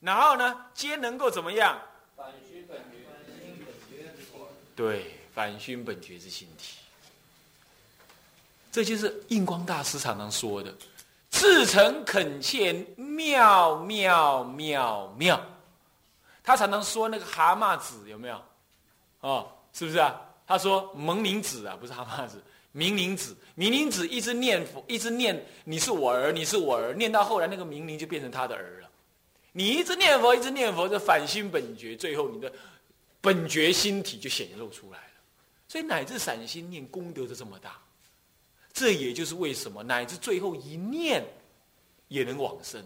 然后呢，皆能够怎么样？对，反熏本觉之心体。这就是印光大师常常说的：“至诚恳切，妙妙妙妙。”他常常说那个蛤蟆子有没有？哦，是不是啊？他说蒙宁子啊，不是蛤蟆子，明宁子。明宁子一直念佛，一直念你是我儿，你是我儿，念到后来那个明宁就变成他的儿了。你一直念佛，一直念佛，这反心本觉，最后你的本觉心体就显露出来了。所以乃至散心念功德就这么大，这也就是为什么乃至最后一念也能往生，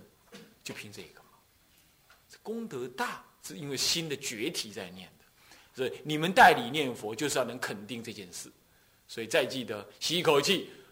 就凭这个嘛。功德大是因为心的觉体在念的，所以你们代理念佛就是要能肯定这件事。所以再记得吸一口气。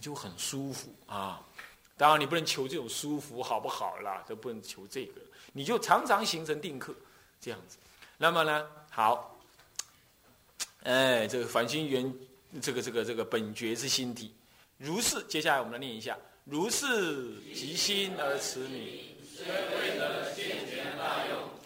就很舒服啊！当然，你不能求这种舒服，好不好啦？都不能求这个，你就常常形成定课，这样子。那么呢，好，哎，这个反心缘，这个这个这个本觉之心体，如是。接下来我们来念一下：如是即心而持名，虽未得现前大用。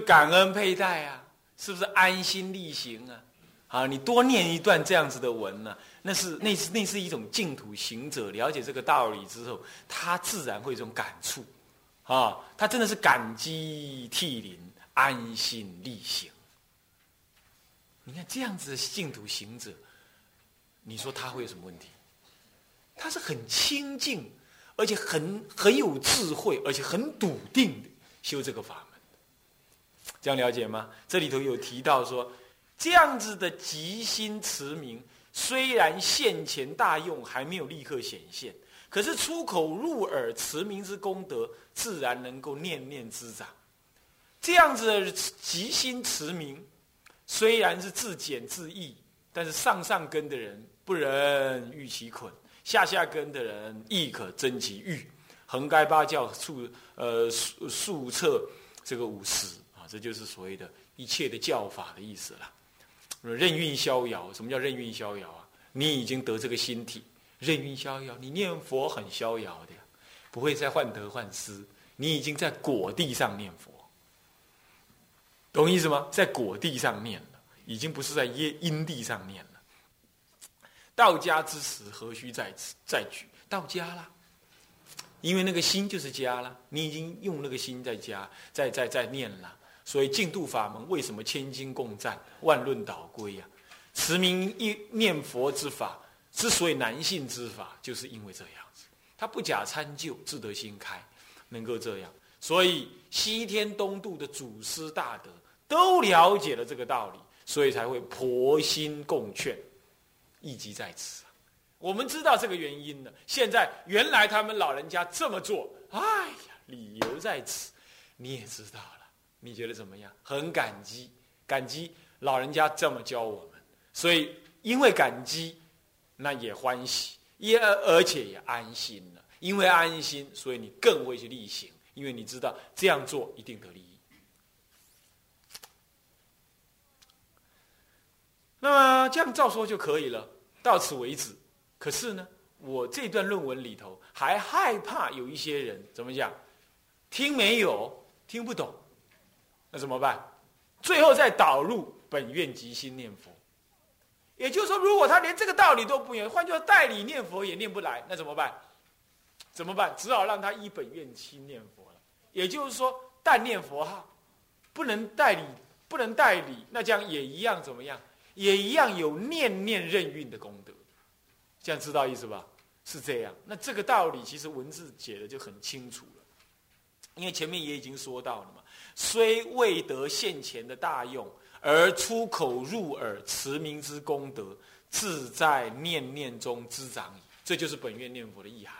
感恩佩戴啊？是不是安心力行啊？啊，你多念一段这样子的文呢，那是那是那是一种净土行者了解这个道理之后，他自然会一种感触，啊，他真的是感激涕零，安心力行。你看这样子的净土行者，你说他会有什么问题？他是很清净，而且很很有智慧，而且很笃定的修这个法。这样了解吗？这里头有提到说，这样子的即心持名，虽然现前大用还没有立刻显现，可是出口入耳持名之功德，自然能够念念滋长。这样子的即心持名，虽然是自减自益，但是上上根的人不忍欲其捆，下下根的人亦可增其欲。横该八教数呃数数册这个五十。这就是所谓的一切的教法的意思了。任运逍遥，什么叫任运逍遥啊？你已经得这个心体，任运逍遥，你念佛很逍遥的，不会再患得患失。你已经在果地上念佛，懂意思吗？在果地上念了，已经不是在阴阴地上念了。道家之时，何须再次再举道家啦？因为那个心就是家了，你已经用那个心在家，在在在念了。所以净土法门为什么千金共赞，万论倒归呀？持名一念佛之法之所以难信之法，就是因为这样子，他不假参就，自得心开，能够这样。所以西天东渡的祖师大德都了解了这个道理，所以才会婆心共劝，意即在此啊。我们知道这个原因了。现在原来他们老人家这么做，哎呀，理由在此，你也知道了。你觉得怎么样？很感激，感激老人家这么教我们，所以因为感激，那也欢喜，也而且也安心了。因为安心，所以你更会去力行，因为你知道这样做一定得利益。那么这样照说就可以了，到此为止。可是呢，我这段论文里头还害怕有一些人怎么讲，听没有，听不懂。那怎么办？最后再导入本愿即心念佛。也就是说，如果他连这个道理都不明换句话代理念佛也念不来，那怎么办？怎么办？只好让他依本愿心念佛了。也就是说，但念佛号，不能代理，不能代理，那这样也一样怎么样？也一样有念念任运的功德。这样知道意思吧？是这样。那这个道理其实文字解的就很清楚了，因为前面也已经说到了嘛。虽未得现前的大用。而出口入耳持名之功德，自在念念中滋长矣。这就是本愿念佛的意涵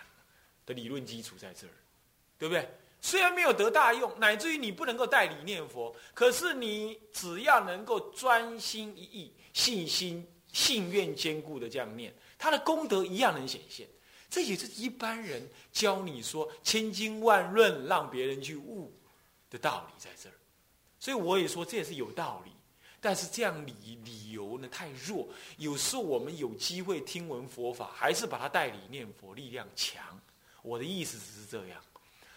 的理论基础在这儿，对不对？虽然没有得大用，乃至于你不能够代理念佛，可是你只要能够专心一意、信心、信愿坚固的这样念，他的功德一样能显现。这也是一般人教你说千经万论让别人去悟的道理在这儿。所以我也说这也是有道理。但是这样理理由呢太弱，有时候我们有机会听闻佛法，还是把它代理念佛力量强。我的意思只是这样，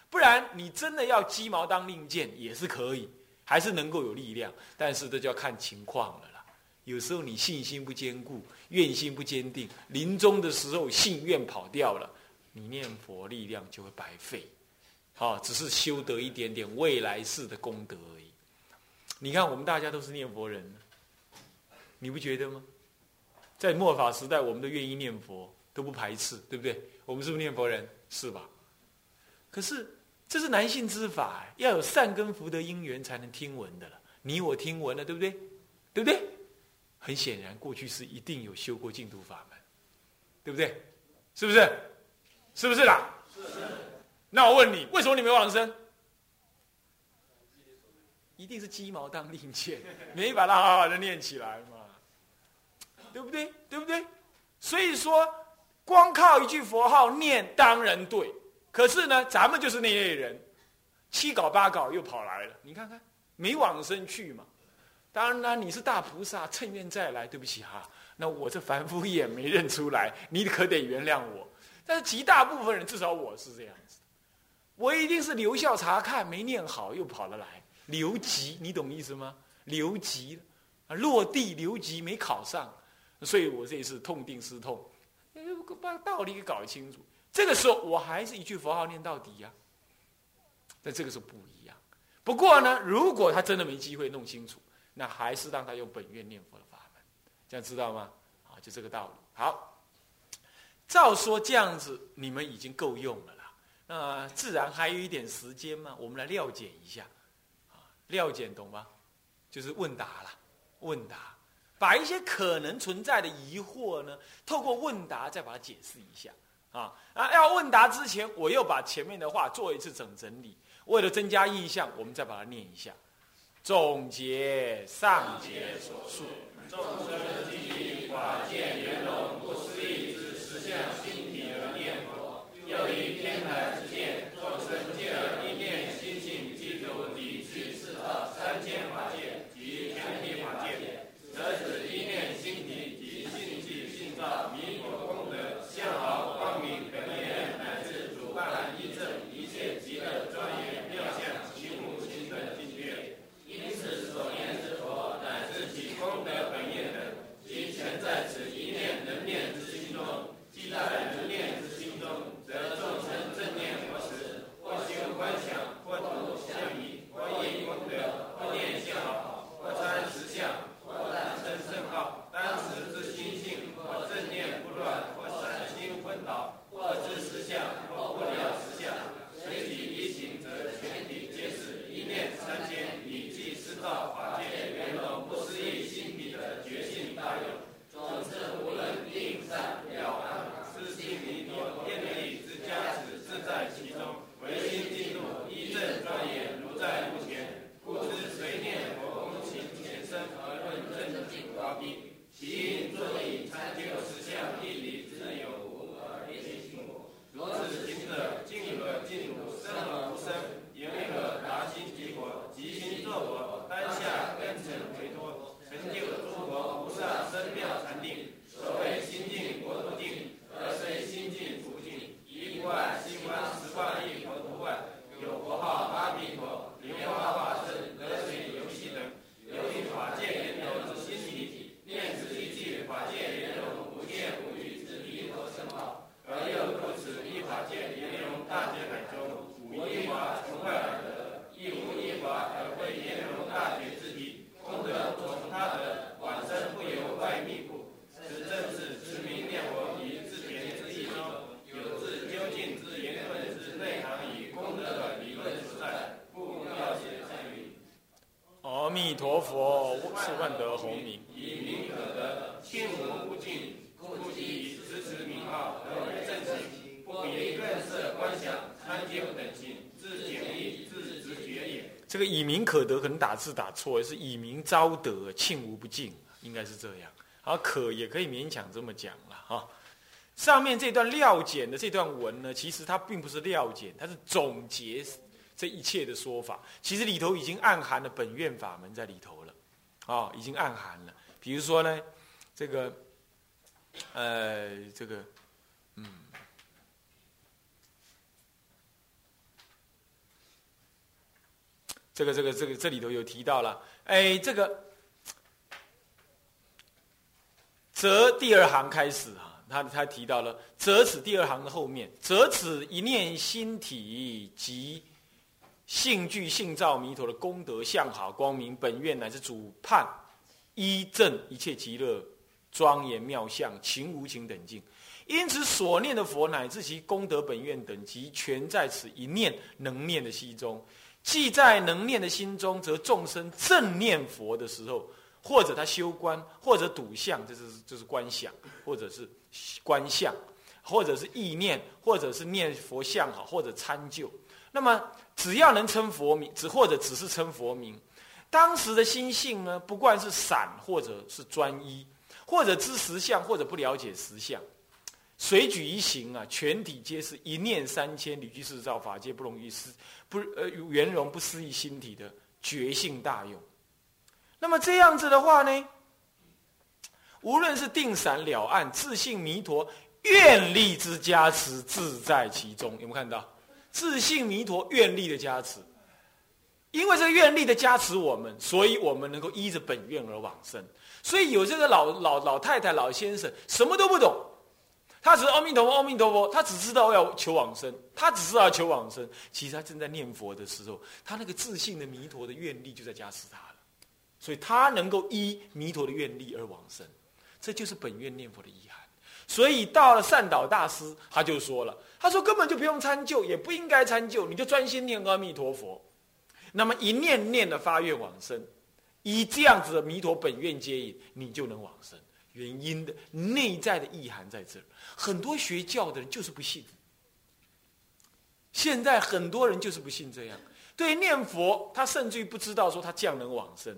不然你真的要鸡毛当令箭也是可以，还是能够有力量。但是这就要看情况了啦。有时候你信心不坚固，愿心不坚定，临终的时候信愿跑掉了，你念佛力量就会白费。好，只是修得一点点未来世的功德而已。你看，我们大家都是念佛人，你不觉得吗？在末法时代，我们都愿意念佛，都不排斥，对不对？我们是不是念佛人？是吧？可是这是男性之法，要有善根福德因缘才能听闻的了。你我听闻了，对不对？对不对？很显然，过去是一定有修过净土法门，对不对？是不是？是不是啦？是。那我问你，为什么你没往生？一定是鸡毛当令箭，没把它好好的念起来嘛，对不对？对不对？所以说，光靠一句佛号念当然对，可是呢，咱们就是那类人，七搞八搞又跑来了。你看看，没往生去嘛。当然啦，你是大菩萨，趁愿再来。对不起哈，那我这凡夫也没认出来，你可得原谅我。但是极大部分人，至少我是这样子，我一定是留校查看，没念好又跑了来。留级，你懂意思吗？留级，啊，落地留级没考上，所以我这一次痛定思痛，把道理给搞清楚。这个时候我还是一句佛号念到底呀。但这个时候不一样。不过呢，如果他真的没机会弄清楚，那还是让他用本愿念佛的法门，这样知道吗？啊，就这个道理。好，照说这样子你们已经够用了啦。那自然还有一点时间嘛，我们来料检一下。啊料检懂吗？就是问答了，问答，把一些可能存在的疑惑呢，透过问答再把它解释一下啊啊！要问答之前，我又把前面的话做一次整整理，为了增加印象，我们再把它念一下。总结上节所述，众生基于法见圆融这个以民可得，可能打字打错，是以民招得，庆无不尽，应该是这样。好，可也可以勉强这么讲了哈。上面这段料简的这段文呢，其实它并不是料简，它是总结这一切的说法。其实里头已经暗含了本愿法门在里头了，啊，已经暗含了。比如说呢，这个，呃，这个，嗯。这个这个这个这里头有提到了，哎，这个，则第二行开始啊，他他提到了，则此第二行的后面，则此一念心体及性具性照弥陀的功德相好光明本愿乃至主判依正一切极乐庄严妙相情无情等境，因此所念的佛乃至其功德本愿等及全在此一念能念的心中。既在能念的心中，则众生正念佛的时候，或者他修观，或者睹相，这是这是观想，或者是观相，或者是意念，或者是念佛像好，或者参就。那么只要能称佛名，只或者只是称佛名，当时的心性呢，不管是散或者是专一，或者知实相，或者不了解实相。随举一行啊，全体皆是一念三千，屡居四照，法界不容于思，不呃圆融不思议心体的觉性大用。那么这样子的话呢，无论是定散了岸，自信弥陀愿力之加持，自在其中。有没有看到？自信弥陀愿力的加持，因为这个愿力的加持，我们所以我们能够依着本愿而往生。所以有这个老老老太太、老先生什么都不懂。他只是阿弥陀佛，阿弥陀佛。他只知道要求往生，他只知道求往生。其实他正在念佛的时候，他那个自信的弥陀的愿力就在加持他了，所以他能够依弥陀的愿力而往生。这就是本愿念佛的意涵。所以到了善导大师，他就说了：“他说根本就不用参就，也不应该参就，你就专心念阿弥陀佛。那么一念念的发愿往生，以这样子的弥陀本愿接引，你就能往生。”原因的内在的意涵在这儿，很多学教的人就是不信。现在很多人就是不信这样，对念佛，他甚至于不知道说他降能往生，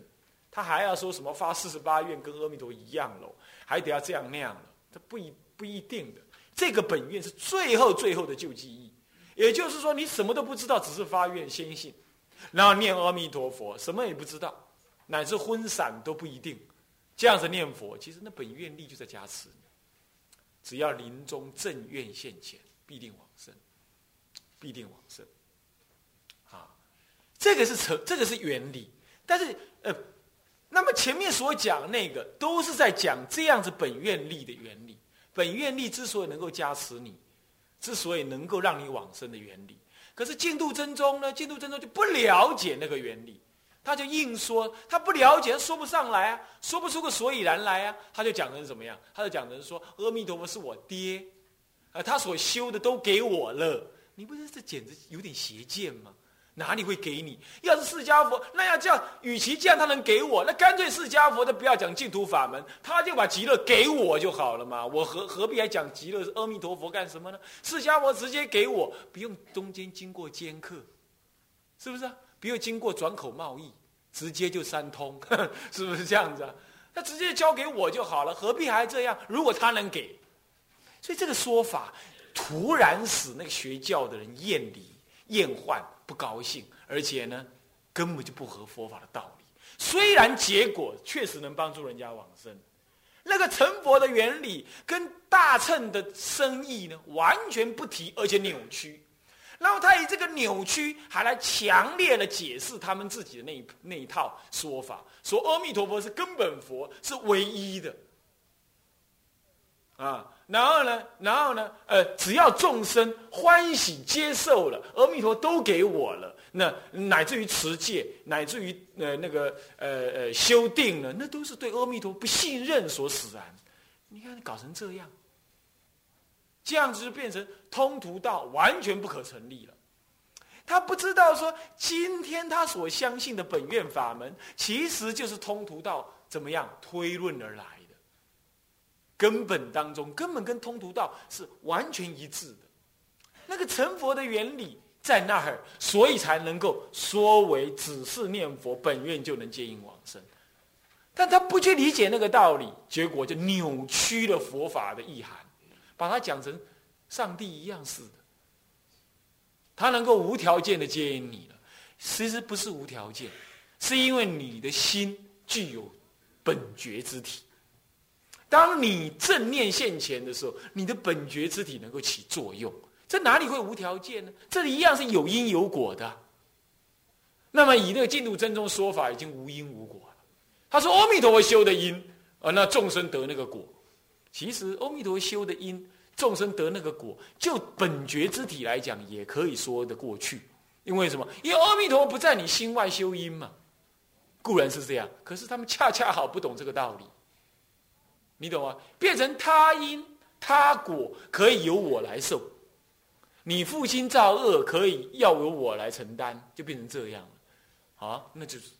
他还要说什么发四十八愿跟阿弥陀一样喽，还得要这样那样了，这不一不一定的。这个本愿是最后最后的救济意，也就是说你什么都不知道，只是发愿先信，然后念阿弥陀佛，什么也不知道，乃至昏散都不一定。这样子念佛，其实那本愿力就在加持。只要临终正愿现前，必定往生，必定往生。啊，这个是成，这个是原理。但是，呃，那么前面所讲那个，都是在讲这样子本愿力的原理。本愿力之所以能够加持你，之所以能够让你往生的原理，可是净度真宗呢？净度真宗就不了解那个原理。他就硬说，他不了解，说不上来啊，说不出个所以然来啊。他就讲成怎么样？他就讲成说，阿弥陀佛是我爹，啊，他所修的都给我了。你不是这简直有点邪见吗？哪里会给你？要是释迦佛，那要这样，与其这样他能给我，那干脆释迦佛都不要讲净土法门，他就把极乐给我就好了嘛。我何何必还讲极乐阿弥陀佛干什么呢？释迦佛直接给我，不用中间经过尖刻，是不是？不用经过转口贸易，直接就三通，是不是这样子啊？他直接交给我就好了，何必还这样？如果他能给，所以这个说法突然使那个学教的人厌离、厌患、不高兴，而且呢，根本就不合佛法的道理。虽然结果确实能帮助人家往生，那个成佛的原理跟大乘的深意呢，完全不提，而且扭曲。然后他以这个扭曲，还来强烈的解释他们自己的那一那一套说法，说阿弥陀佛是根本佛，是唯一的。啊，然后呢，然后呢，呃，只要众生欢喜接受了，阿弥陀都给我了，那乃至于持戒，乃至于呃那个呃呃修定了，那都是对阿弥陀不信任所使然。你看，搞成这样。这样子就变成通途道，完全不可成立了。他不知道说今天他所相信的本愿法门，其实就是通途道怎么样推论而来的，根本当中根本跟通途道是完全一致的。那个成佛的原理在那儿，所以才能够说为只是念佛本愿就能接引往生。但他不去理解那个道理，结果就扭曲了佛法的意涵，把它讲成上帝一样似的。他能够无条件的接引你了，其实不是无条件，是因为你的心具有本觉之体。当你正念现前的时候，你的本觉之体能够起作用。这哪里会无条件呢？这里一样是有因有果的。那么以那个净土真宗说法，已经无因无果了。他说：“阿弥陀佛修的因，啊，那众生得那个果。其实阿弥陀修的因，众生得那个果，就本觉之体来讲，也可以说得过去。因为什么？因为阿弥陀不在你心外修因嘛。固然是这样，可是他们恰恰好不懂这个道理。你懂吗？变成他因他果，可以由我来受。你父亲造恶，可以要由我来承担，就变成这样了。啊，那就是。”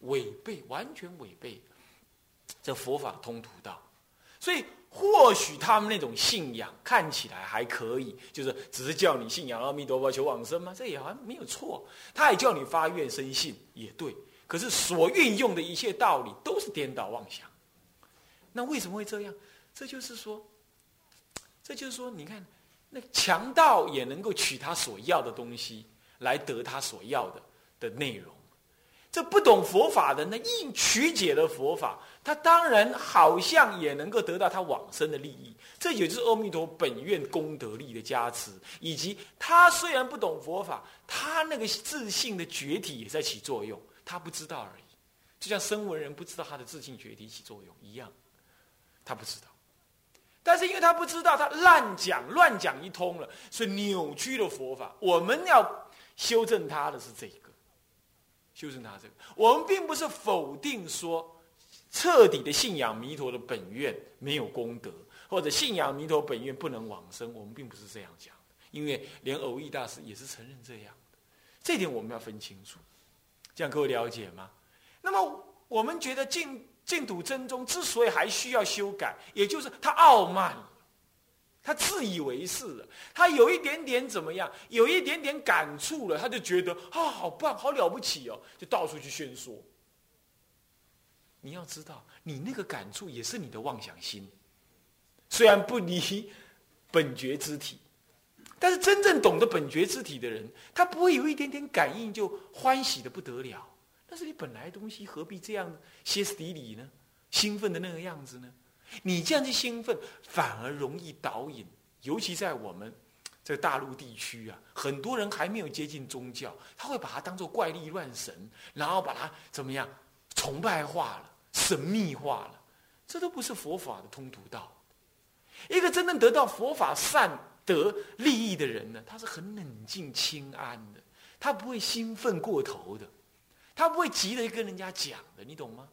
违背，完全违背，这佛法通途道，所以或许他们那种信仰看起来还可以，就是只是叫你信仰阿弥陀佛求往生吗？这也好像没有错。他也叫你发愿生信，也对。可是所运用的一切道理都是颠倒妄想。那为什么会这样？这就是说，这就是说，你看，那强盗也能够取他所要的东西来得他所要的的内容。这不懂佛法的，那硬曲解了佛法，他当然好像也能够得到他往生的利益。这也就是阿弥陀本愿功德力的加持，以及他虽然不懂佛法，他那个自信的觉体也在起作用，他不知道而已。就像声闻人不知道他的自信觉体起作用一样，他不知道。但是因为他不知道，他乱讲乱讲一通了，所以扭曲了佛法。我们要修正他的是这个。修正他这个，我们并不是否定说彻底的信仰弥陀的本愿没有功德，或者信仰弥陀本愿不能往生，我们并不是这样讲的。因为连偶益大师也是承认这样的，这点我们要分清楚。这样各位了解吗？那么我们觉得净净土真宗之所以还需要修改，也就是他傲慢。他自以为是了，他有一点点怎么样，有一点点感触了，他就觉得啊，好棒，好了不起哦，就到处去宣说。你要知道，你那个感触也是你的妄想心，虽然不离本觉之体，但是真正懂得本觉之体的人，他不会有一点点感应就欢喜的不得了。那是你本来东西，何必这样歇斯底里呢？兴奋的那个样子呢？你这样去兴奋，反而容易导引，尤其在我们这大陆地区啊，很多人还没有接近宗教，他会把它当做怪力乱神，然后把它怎么样崇拜化了、神秘化了，这都不是佛法的通途道。一个真正得到佛法善得利益的人呢，他是很冷静清安的，他不会兴奋过头的，他不会急着跟人家讲的，你懂吗？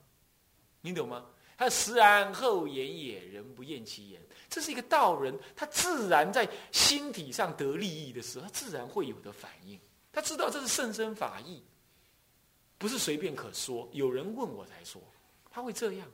你懂吗？他实然后言也，人不厌其言。这是一个道人，他自然在心体上得利益的时候，他自然会有的反应。他知道这是甚深法义，不是随便可说。有人问我才说，他会这样。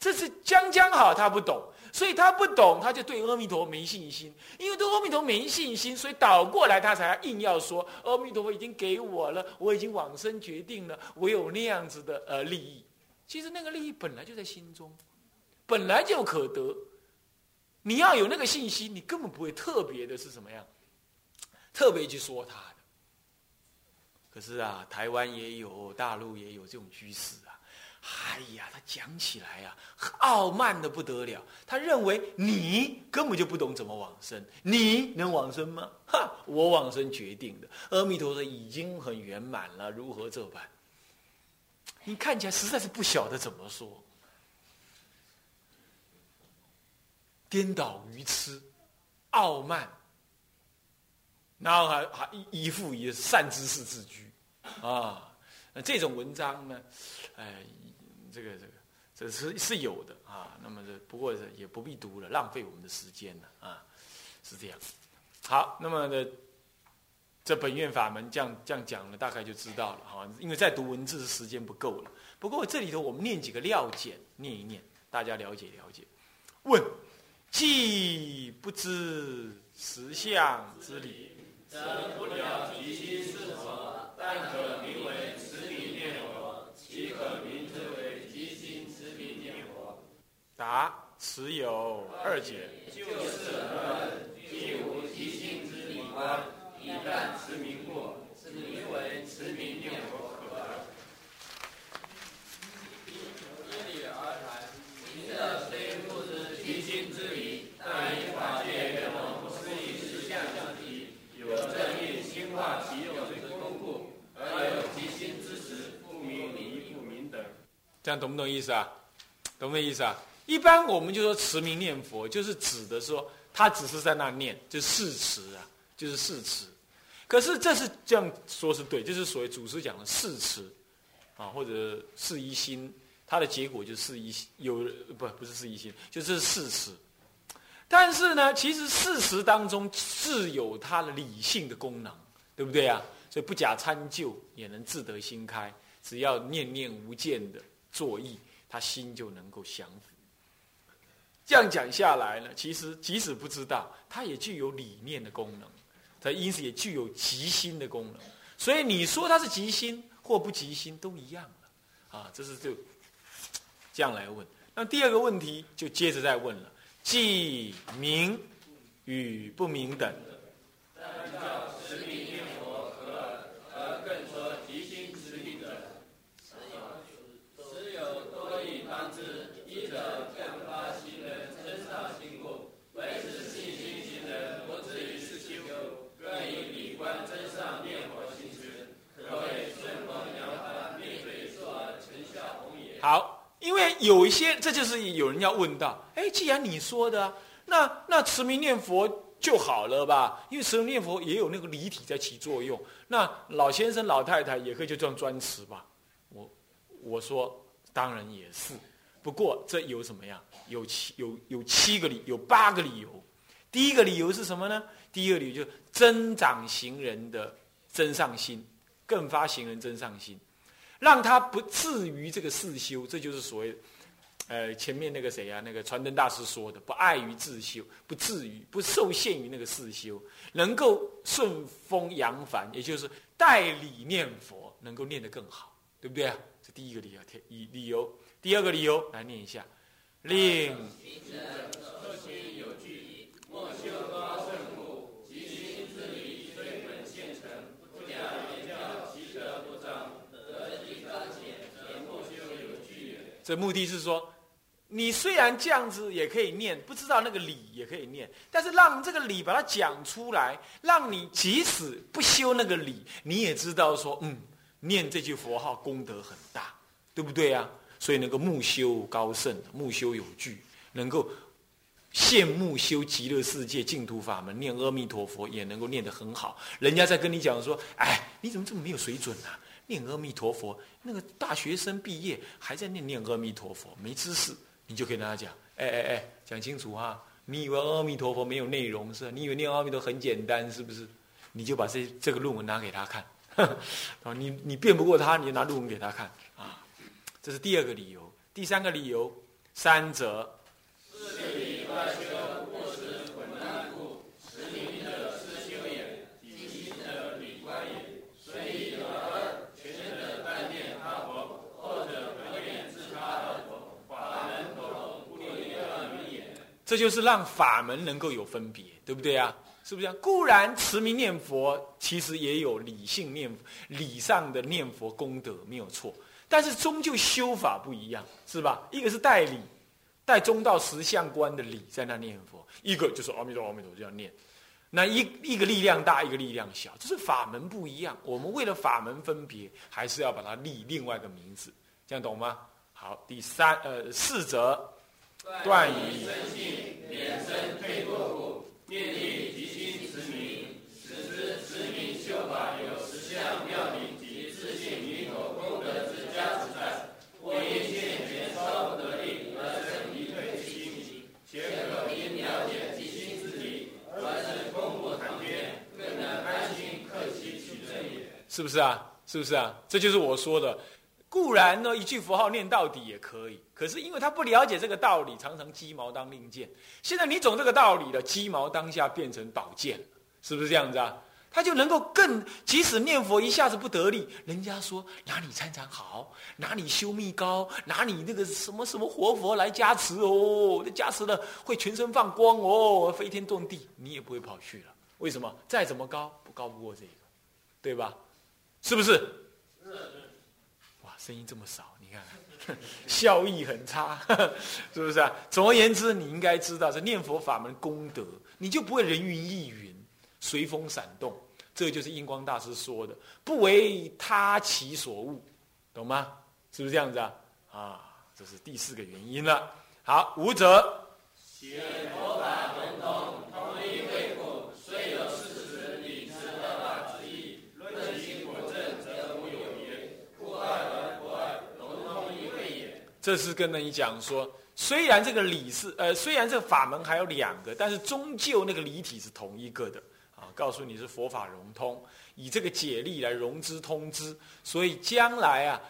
这是将将好，他不懂，所以他不懂，他就对阿弥陀没信心。因为对阿弥陀没信心，所以倒过来他才硬要说阿弥陀佛已经给我了，我已经往生决定了，我有那样子的呃利益。其实那个利益本来就在心中，本来就可得。你要有那个信息，你根本不会特别的是什么样，特别去说他的。可是啊，台湾也有，大陆也有这种居士啊。哎呀，他讲起来啊，傲慢的不得了。他认为你根本就不懂怎么往生，你能往生吗？哈，我往生决定的。阿弥陀佛已经很圆满了，如何这般？你看起来实在是不晓得怎么说，颠倒愚痴、傲慢，然后还还一副以善知识自居啊。那这种文章呢，哎，这个这个这是是有的啊。那么这不过也不必读了，浪费我们的时间了啊。是这样。好，那么呢，这本院法门这样这样讲了，大概就知道了哈。因为在读文字的时间不够了。不过这里头我们念几个料简，念一念，大家了解了解。问：既不知实相之理，则不了其心是佛，但可名为持名念佛，岂可名之为即心持名念佛？答：此有二解。就是人既无即心之理观。持名过，是名为持名念佛可得。依理而谈，行者虽不知其心之理，但以法界圆融不思议实相之体，有正应心化其用之功故，而有其心之时，不明理不明等。这样懂不懂意思啊？懂没意思啊？一般我们就说持名念佛，就是指的说他只是在那念，就誓词啊，就是誓词。可是这是这样说，是对，就是所谓祖师讲的誓词，啊，或者是一心，它的结果就是一有不不是是一心，就是誓词。但是呢，其实事实当中自有它的理性的功能，对不对啊？所以不假参就也能自得心开，只要念念无间的作意，他心就能够降伏。这样讲下来呢，其实即使不知道，它也具有理念的功能。它因此也具有极心的功能，所以你说它是极心或不极心都一样了，啊，这是就这样来问。那第二个问题就接着再问了，即明与不明等。好，因为有一些，这就是有人要问到，哎，既然你说的，那那持名念佛就好了吧？因为持名念佛也有那个离体在起作用，那老先生老太太也可以就这样专持吧？我我说当然也是，不过这有什么呀？有七有有七个理，有八个理由。第一个理由是什么呢？第一个理由就是增长行人的真上心，更发行人真上心。让他不至于这个世修，这就是所谓，呃，前面那个谁啊，那个传灯大师说的，不碍于自修，不至于不受限于那个世修，能够顺风扬帆，也就是代理念佛，能够念得更好，对不对啊？这第一个理由，理理由。第二个理由来念一下，令。这目的是说，你虽然这样子也可以念，不知道那个理也可以念，但是让这个理把它讲出来，让你即使不修那个理，你也知道说，嗯，念这句佛号功德很大，对不对呀？所以能够目修高胜，目修有据，能够羡慕修极乐世界净土法门，念阿弥陀佛也能够念得很好。人家在跟你讲说，哎，你怎么这么没有水准呢？念阿弥陀佛，那个大学生毕业还在念念阿弥陀佛，没知识，你就可以跟他讲，哎哎哎，讲清楚啊！你以为阿弥陀佛没有内容是？你以为念阿弥陀很简单是不是？你就把这这个论文拿给他看，啊，你你辩不过他，你就拿论文给他看啊！这是第二个理由，第三个理由，三者。这就是让法门能够有分别，对不对啊？是不是啊？固然持名念佛，其实也有理性念理上的念佛功德，没有错。但是终究修法不一样，是吧？一个是代理，带中道实相观的理在那念佛；一个就是阿弥陀阿弥陀这样念。那一一个力量大，一个力量小，这是法门不一样。我们为了法门分别，还是要把它立另外一个名字，这样懂吗？好，第三呃四则。断以生信，免生退堕故，念力即心持名，使之持名修法有实相妙理及自信弥陀功德之加持在。或因现前稍不得力而生一退之心，且可因了解即心之理，而使功不长天，更能安心克己。是不是啊？是不是啊？这就是我说的。固然呢，一句佛号念到底也可以，可是因为他不了解这个道理，常常鸡毛当令箭。现在你懂这个道理了，鸡毛当下变成宝剑是不是这样子啊？他就能够更，即使念佛一下子不得力，人家说哪里参禅好，哪里修密高，哪里那个什么什么活佛来加持哦，加持了会全身放光哦，飞天遁地，你也不会跑去了。为什么？再怎么高，不高不过这个，对吧？是不是？哇声音这么少，你看，效益很差，是不是啊？总而言之，你应该知道这念佛法门功德，你就不会人云亦云、随风闪动。这就是印光大师说的“不为他其所误”，懂吗？是不是这样子啊？啊，这是第四个原因了。好，五者。这是跟你讲说，虽然这个理是呃，虽然这个法门还有两个，但是终究那个理体是同一个的啊。告诉你是佛法融通，以这个解力来融资通知，所以将来啊，